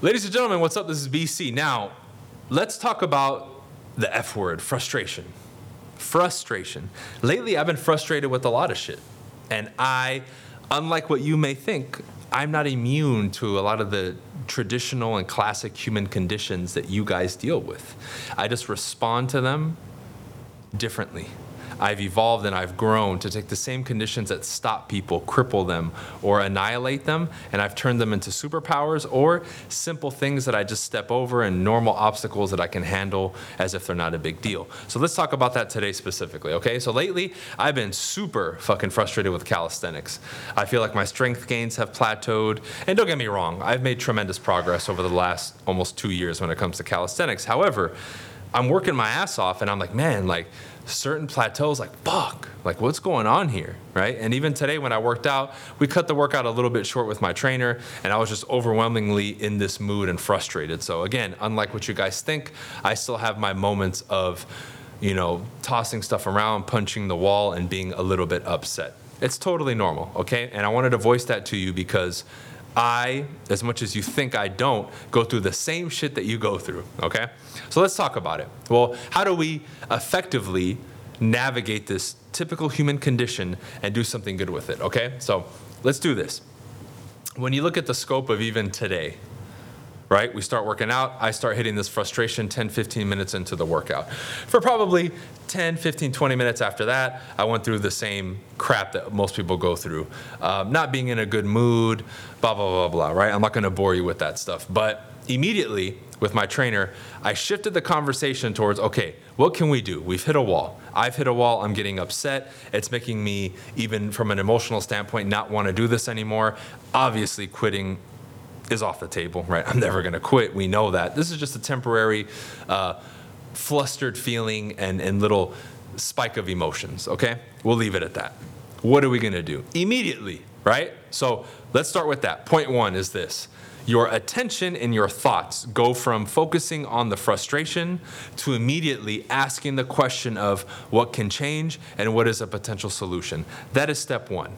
Ladies and gentlemen, what's up? This is BC. Now, let's talk about the F word frustration. Frustration. Lately, I've been frustrated with a lot of shit. And I, unlike what you may think, I'm not immune to a lot of the traditional and classic human conditions that you guys deal with. I just respond to them differently. I've evolved and I've grown to take the same conditions that stop people, cripple them, or annihilate them, and I've turned them into superpowers or simple things that I just step over and normal obstacles that I can handle as if they're not a big deal. So let's talk about that today specifically, okay? So lately, I've been super fucking frustrated with calisthenics. I feel like my strength gains have plateaued, and don't get me wrong, I've made tremendous progress over the last almost two years when it comes to calisthenics. However, I'm working my ass off and I'm like, man, like certain plateaus, like, fuck, like what's going on here, right? And even today when I worked out, we cut the workout a little bit short with my trainer and I was just overwhelmingly in this mood and frustrated. So again, unlike what you guys think, I still have my moments of, you know, tossing stuff around, punching the wall, and being a little bit upset. It's totally normal, okay? And I wanted to voice that to you because I, as much as you think I don't, go through the same shit that you go through, okay? So let's talk about it. Well, how do we effectively navigate this typical human condition and do something good with it, okay? So let's do this. When you look at the scope of even today, right? We start working out. I start hitting this frustration 10, 15 minutes into the workout. For probably 10, 15, 20 minutes after that, I went through the same crap that most people go through. Um, not being in a good mood, blah, blah, blah, blah, right? I'm not gonna bore you with that stuff. But immediately, with my trainer, I shifted the conversation towards okay, what can we do? We've hit a wall. I've hit a wall. I'm getting upset. It's making me, even from an emotional standpoint, not want to do this anymore. Obviously, quitting is off the table, right? I'm never going to quit. We know that. This is just a temporary, uh, flustered feeling and, and little spike of emotions, okay? We'll leave it at that. What are we going to do? Immediately, right? So let's start with that. Point one is this your attention and your thoughts go from focusing on the frustration to immediately asking the question of what can change and what is a potential solution. That is step one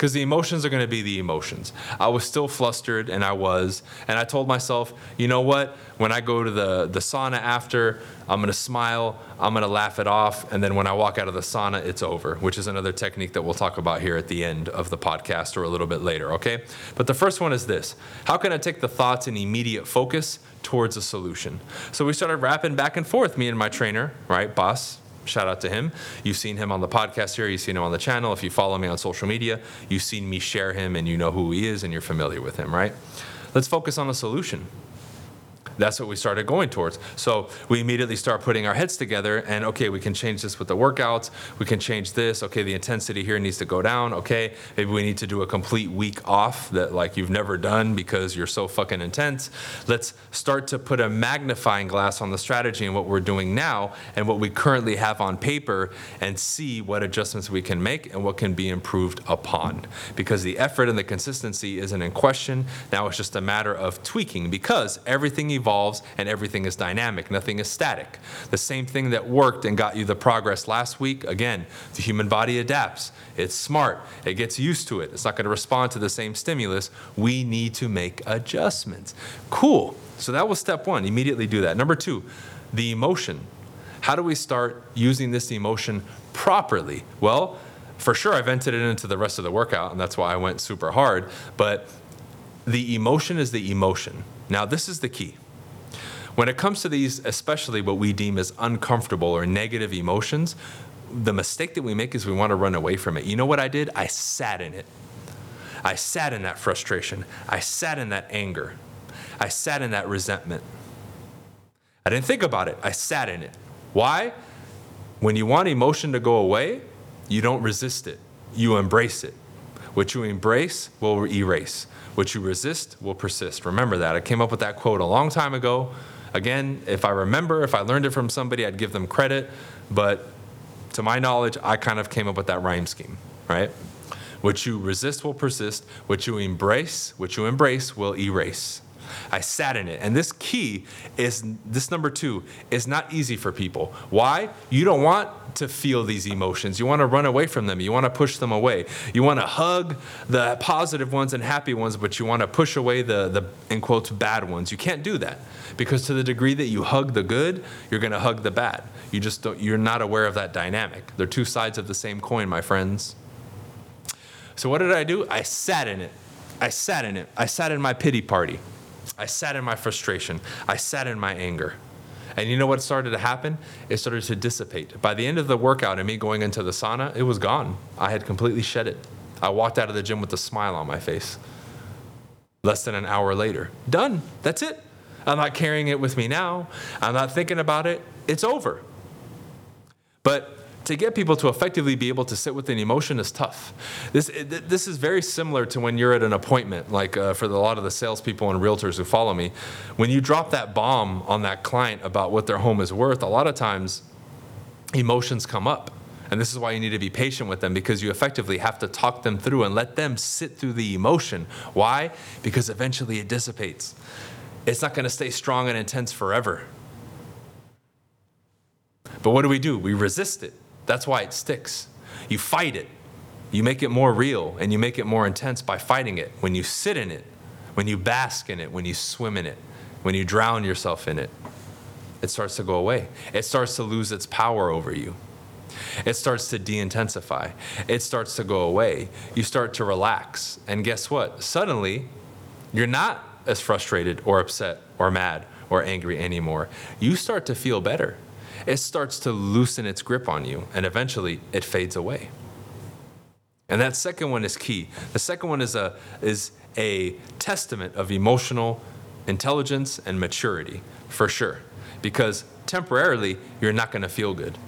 because the emotions are going to be the emotions. I was still flustered, and I was, and I told myself, you know what? When I go to the the sauna after, I'm going to smile, I'm going to laugh it off, and then when I walk out of the sauna, it's over. Which is another technique that we'll talk about here at the end of the podcast or a little bit later. Okay, but the first one is this: How can I take the thoughts and immediate focus towards a solution? So we started rapping back and forth, me and my trainer, right, boss shout out to him. You've seen him on the podcast here, you've seen him on the channel. If you follow me on social media, you've seen me share him and you know who he is and you're familiar with him, right? Let's focus on a solution that's what we started going towards. So we immediately start putting our heads together and okay, we can change this with the workouts. We can change this. Okay, the intensity here needs to go down. Okay, maybe we need to do a complete week off that like you've never done because you're so fucking intense. Let's start to put a magnifying glass on the strategy and what we're doing now and what we currently have on paper and see what adjustments we can make and what can be improved upon. Because the effort and the consistency isn't in question. Now it's just a matter of tweaking because everything evolves evolves and everything is dynamic, nothing is static. The same thing that worked and got you the progress last week, again, the human body adapts. It's smart, it gets used to it. It's not going to respond to the same stimulus. We need to make adjustments. Cool. So that was step one. Immediately do that. Number two, the emotion. How do we start using this emotion properly? Well, for sure, I vented it into the rest of the workout, and that's why I went super hard. But the emotion is the emotion. Now, this is the key. When it comes to these, especially what we deem as uncomfortable or negative emotions, the mistake that we make is we want to run away from it. You know what I did? I sat in it. I sat in that frustration. I sat in that anger. I sat in that resentment. I didn't think about it. I sat in it. Why? When you want emotion to go away, you don't resist it, you embrace it. What you embrace will erase. What you resist will persist. Remember that. I came up with that quote a long time ago. Again, if I remember, if I learned it from somebody, I'd give them credit. But to my knowledge, I kind of came up with that rhyme scheme, right? What you resist will persist. What you embrace, what you embrace will erase. I sat in it. And this key is this number two is not easy for people. Why? You don't want to feel these emotions. You want to run away from them. You want to push them away. You want to hug the positive ones and happy ones, but you want to push away the, the in quotes, bad ones. You can't do that because to the degree that you hug the good, you're going to hug the bad. You just don't, you're not aware of that dynamic. They're two sides of the same coin, my friends. So what did I do? I sat in it. I sat in it. I sat in my pity party. I sat in my frustration. I sat in my anger. And you know what started to happen? It started to dissipate. By the end of the workout and me going into the sauna, it was gone. I had completely shed it. I walked out of the gym with a smile on my face. Less than an hour later, done. That's it. I'm not carrying it with me now. I'm not thinking about it. It's over. But to get people to effectively be able to sit with an emotion is tough. This, this is very similar to when you're at an appointment, like uh, for a lot of the salespeople and realtors who follow me. When you drop that bomb on that client about what their home is worth, a lot of times emotions come up. And this is why you need to be patient with them because you effectively have to talk them through and let them sit through the emotion. Why? Because eventually it dissipates. It's not going to stay strong and intense forever. But what do we do? We resist it. That's why it sticks. You fight it. You make it more real and you make it more intense by fighting it. When you sit in it, when you bask in it, when you swim in it, when you drown yourself in it, it starts to go away. It starts to lose its power over you. It starts to de intensify. It starts to go away. You start to relax. And guess what? Suddenly, you're not as frustrated or upset or mad or angry anymore. You start to feel better it starts to loosen its grip on you, and eventually it fades away. And that second one is key. The second one is a, is a testament of emotional intelligence and maturity, for sure, because temporarily you're not going to feel good.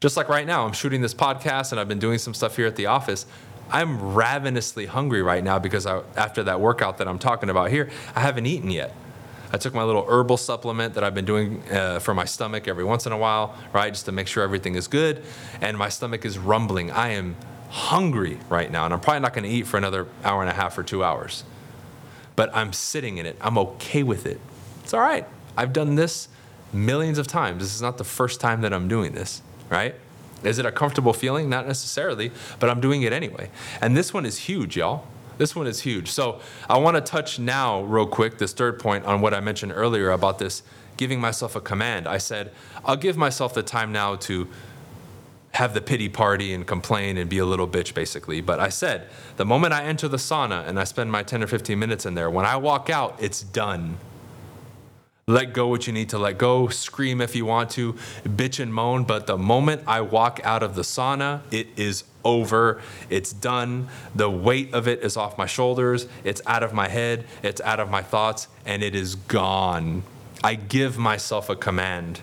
Just like right now, I'm shooting this podcast and I've been doing some stuff here at the office. I'm ravenously hungry right now because I, after that workout that I'm talking about here, I haven't eaten yet. I took my little herbal supplement that I've been doing uh, for my stomach every once in a while, right, just to make sure everything is good. And my stomach is rumbling. I am hungry right now, and I'm probably not going to eat for another hour and a half or two hours. But I'm sitting in it. I'm okay with it. It's all right. I've done this millions of times. This is not the first time that I'm doing this, right? Is it a comfortable feeling? Not necessarily, but I'm doing it anyway. And this one is huge, y'all. This one is huge. So I want to touch now, real quick, this third point on what I mentioned earlier about this giving myself a command. I said, I'll give myself the time now to have the pity party and complain and be a little bitch, basically. But I said, the moment I enter the sauna and I spend my 10 or 15 minutes in there, when I walk out, it's done. Let go what you need to let go, scream if you want to, bitch and moan. But the moment I walk out of the sauna, it is over. It's done. The weight of it is off my shoulders. It's out of my head. It's out of my thoughts, and it is gone. I give myself a command.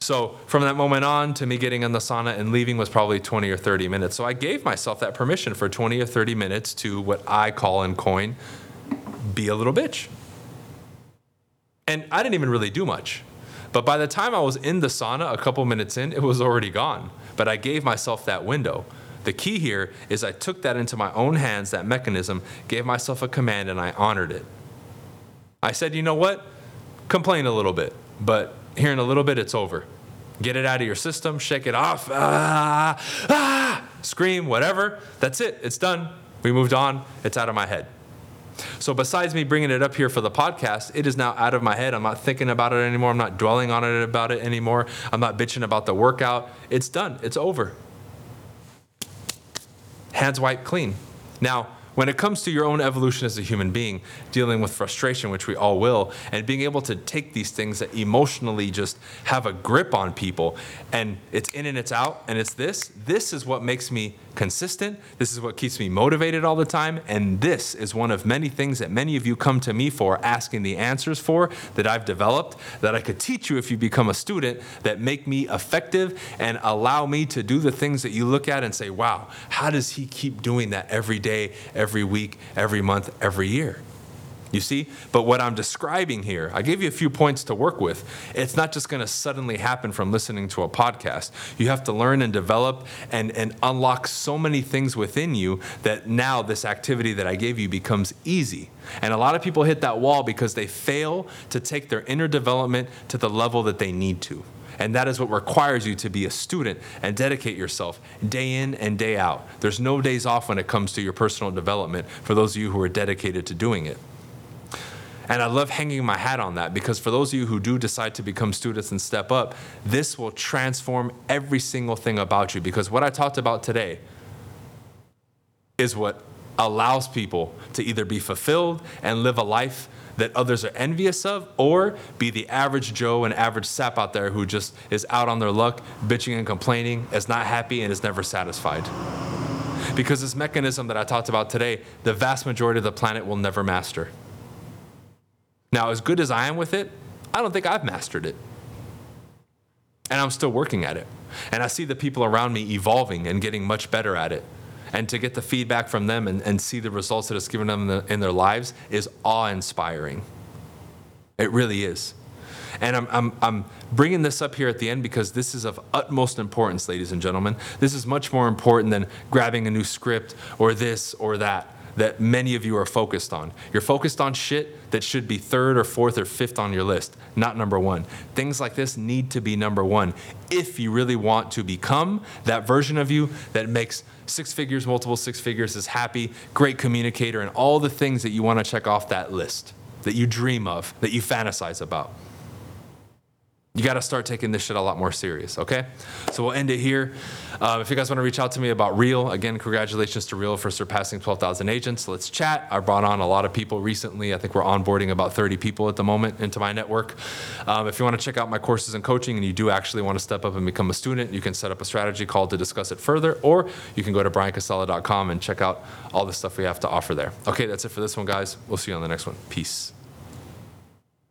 So from that moment on to me getting in the sauna and leaving was probably 20 or 30 minutes. So I gave myself that permission for 20 or 30 minutes to what I call in coin be a little bitch. And I didn't even really do much. But by the time I was in the sauna, a couple minutes in, it was already gone. But I gave myself that window. The key here is I took that into my own hands, that mechanism, gave myself a command, and I honored it. I said, you know what? Complain a little bit, but here in a little bit, it's over. Get it out of your system, shake it off, ah, ah, scream, whatever. That's it. It's done. We moved on. It's out of my head. So, besides me bringing it up here for the podcast, it is now out of my head. I'm not thinking about it anymore. I'm not dwelling on it about it anymore. I'm not bitching about the workout. It's done, it's over. Hands wiped clean. Now, when it comes to your own evolution as a human being, dealing with frustration, which we all will, and being able to take these things that emotionally just have a grip on people, and it's in and it's out, and it's this, this is what makes me consistent. This is what keeps me motivated all the time. And this is one of many things that many of you come to me for, asking the answers for, that I've developed, that I could teach you if you become a student, that make me effective and allow me to do the things that you look at and say, wow, how does he keep doing that every day, every week, every month, every year? You see? But what I'm describing here, I gave you a few points to work with. It's not just going to suddenly happen from listening to a podcast. You have to learn and develop and, and unlock so many things within you that now this activity that I gave you becomes easy. And a lot of people hit that wall because they fail to take their inner development to the level that they need to. And that is what requires you to be a student and dedicate yourself day in and day out. There's no days off when it comes to your personal development for those of you who are dedicated to doing it. And I love hanging my hat on that because for those of you who do decide to become students and step up, this will transform every single thing about you. Because what I talked about today is what allows people to either be fulfilled and live a life that others are envious of, or be the average Joe and average sap out there who just is out on their luck, bitching and complaining, is not happy, and is never satisfied. Because this mechanism that I talked about today, the vast majority of the planet will never master. Now, as good as I am with it, I don't think I've mastered it. And I'm still working at it. And I see the people around me evolving and getting much better at it. And to get the feedback from them and, and see the results that it's given them in, the, in their lives is awe inspiring. It really is. And I'm, I'm, I'm bringing this up here at the end because this is of utmost importance, ladies and gentlemen. This is much more important than grabbing a new script or this or that that many of you are focused on. You're focused on shit that should be third or fourth or fifth on your list, not number one. Things like this need to be number one if you really want to become that version of you that makes six figures, multiple six figures, is happy, great communicator, and all the things that you want to check off that list that you dream of, that you fantasize about. You got to start taking this shit a lot more serious, okay? So we'll end it here. Um, if you guys want to reach out to me about Real, again, congratulations to Real for surpassing 12,000 agents. Let's chat. I brought on a lot of people recently. I think we're onboarding about 30 people at the moment into my network. Um, if you want to check out my courses and coaching and you do actually want to step up and become a student, you can set up a strategy call to discuss it further, or you can go to bryancasella.com and check out all the stuff we have to offer there. Okay, that's it for this one, guys. We'll see you on the next one. Peace.